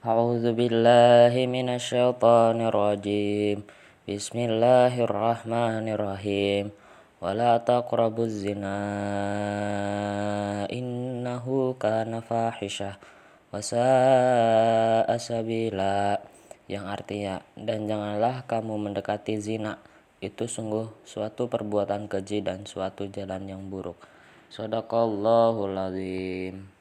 أعوذ بالله من الشيطان الرجيم بسم الله الرحمن الرحيم ولا تقربوا الزنا إنه كان فاحشة وساء سبيلا yang artinya dan janganlah kamu mendekati zina. Itu sungguh suatu perbuatan keji dan suatu jalan yang buruk. Sadaqallahul azim.